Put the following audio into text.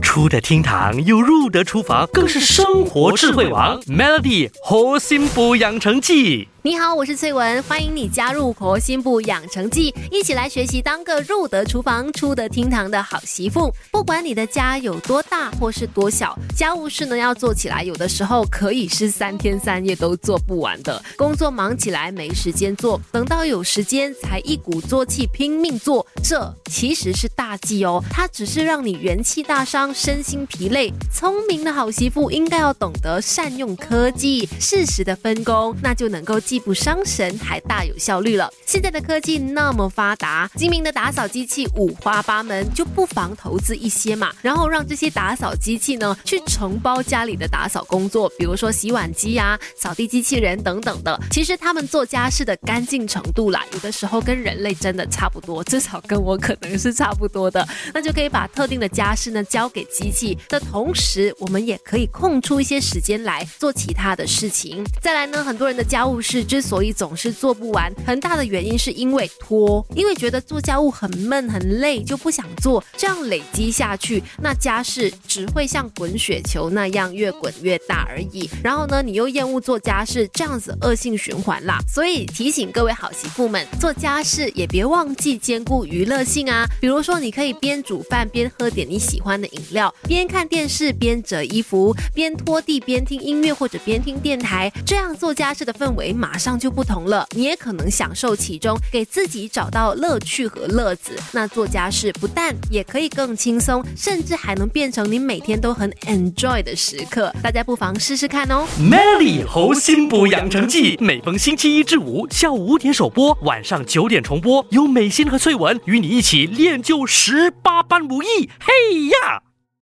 出得厅堂又入得厨房，更是生活智慧王。Melody 核心补养成记。你好，我是翠文，欢迎你加入婆心部养成记，一起来学习当个入得厨房、出得厅堂的好媳妇。不管你的家有多大或是多小，家务事呢要做起来，有的时候可以是三天三夜都做不完的。工作忙起来没时间做，等到有时间才一鼓作气拼命做，这其实是大忌哦。它只是让你元气大伤、身心疲累。聪明的好媳妇应该要懂得善用科技，适时的分工，那就能够。既不伤神，还大有效率了。现在的科技那么发达，精明的打扫机器五花八门，就不妨投资一些嘛。然后让这些打扫机器呢，去承包家里的打扫工作，比如说洗碗机呀、扫地机器人等等的。其实他们做家事的干净程度啦，有的时候跟人类真的差不多，至少跟我可能是差不多的。那就可以把特定的家事呢交给机器的同时，我们也可以空出一些时间来做其他的事情。再来呢，很多人的家务事。之所以总是做不完，很大的原因是因为拖，因为觉得做家务很闷很累，就不想做。这样累积下去，那家事只会像滚雪球那样越滚越大而已。然后呢，你又厌恶做家事，这样子恶性循环啦。所以提醒各位好媳妇们，做家事也别忘记兼顾娱乐性啊。比如说，你可以边煮饭边喝点你喜欢的饮料，边看电视边折衣服，边拖地边听音乐或者边听电台。这样做家事的氛围马马上就不同了，你也可能享受其中，给自己找到乐趣和乐子。那做家事不但也可以更轻松，甚至还能变成你每天都很 enjoy 的时刻。大家不妨试试看哦。Melody 猴心补养成记，每逢星期一至五下午五点首播，晚上九点重播，有美心和翠文与你一起练就十八般武艺。嘿呀！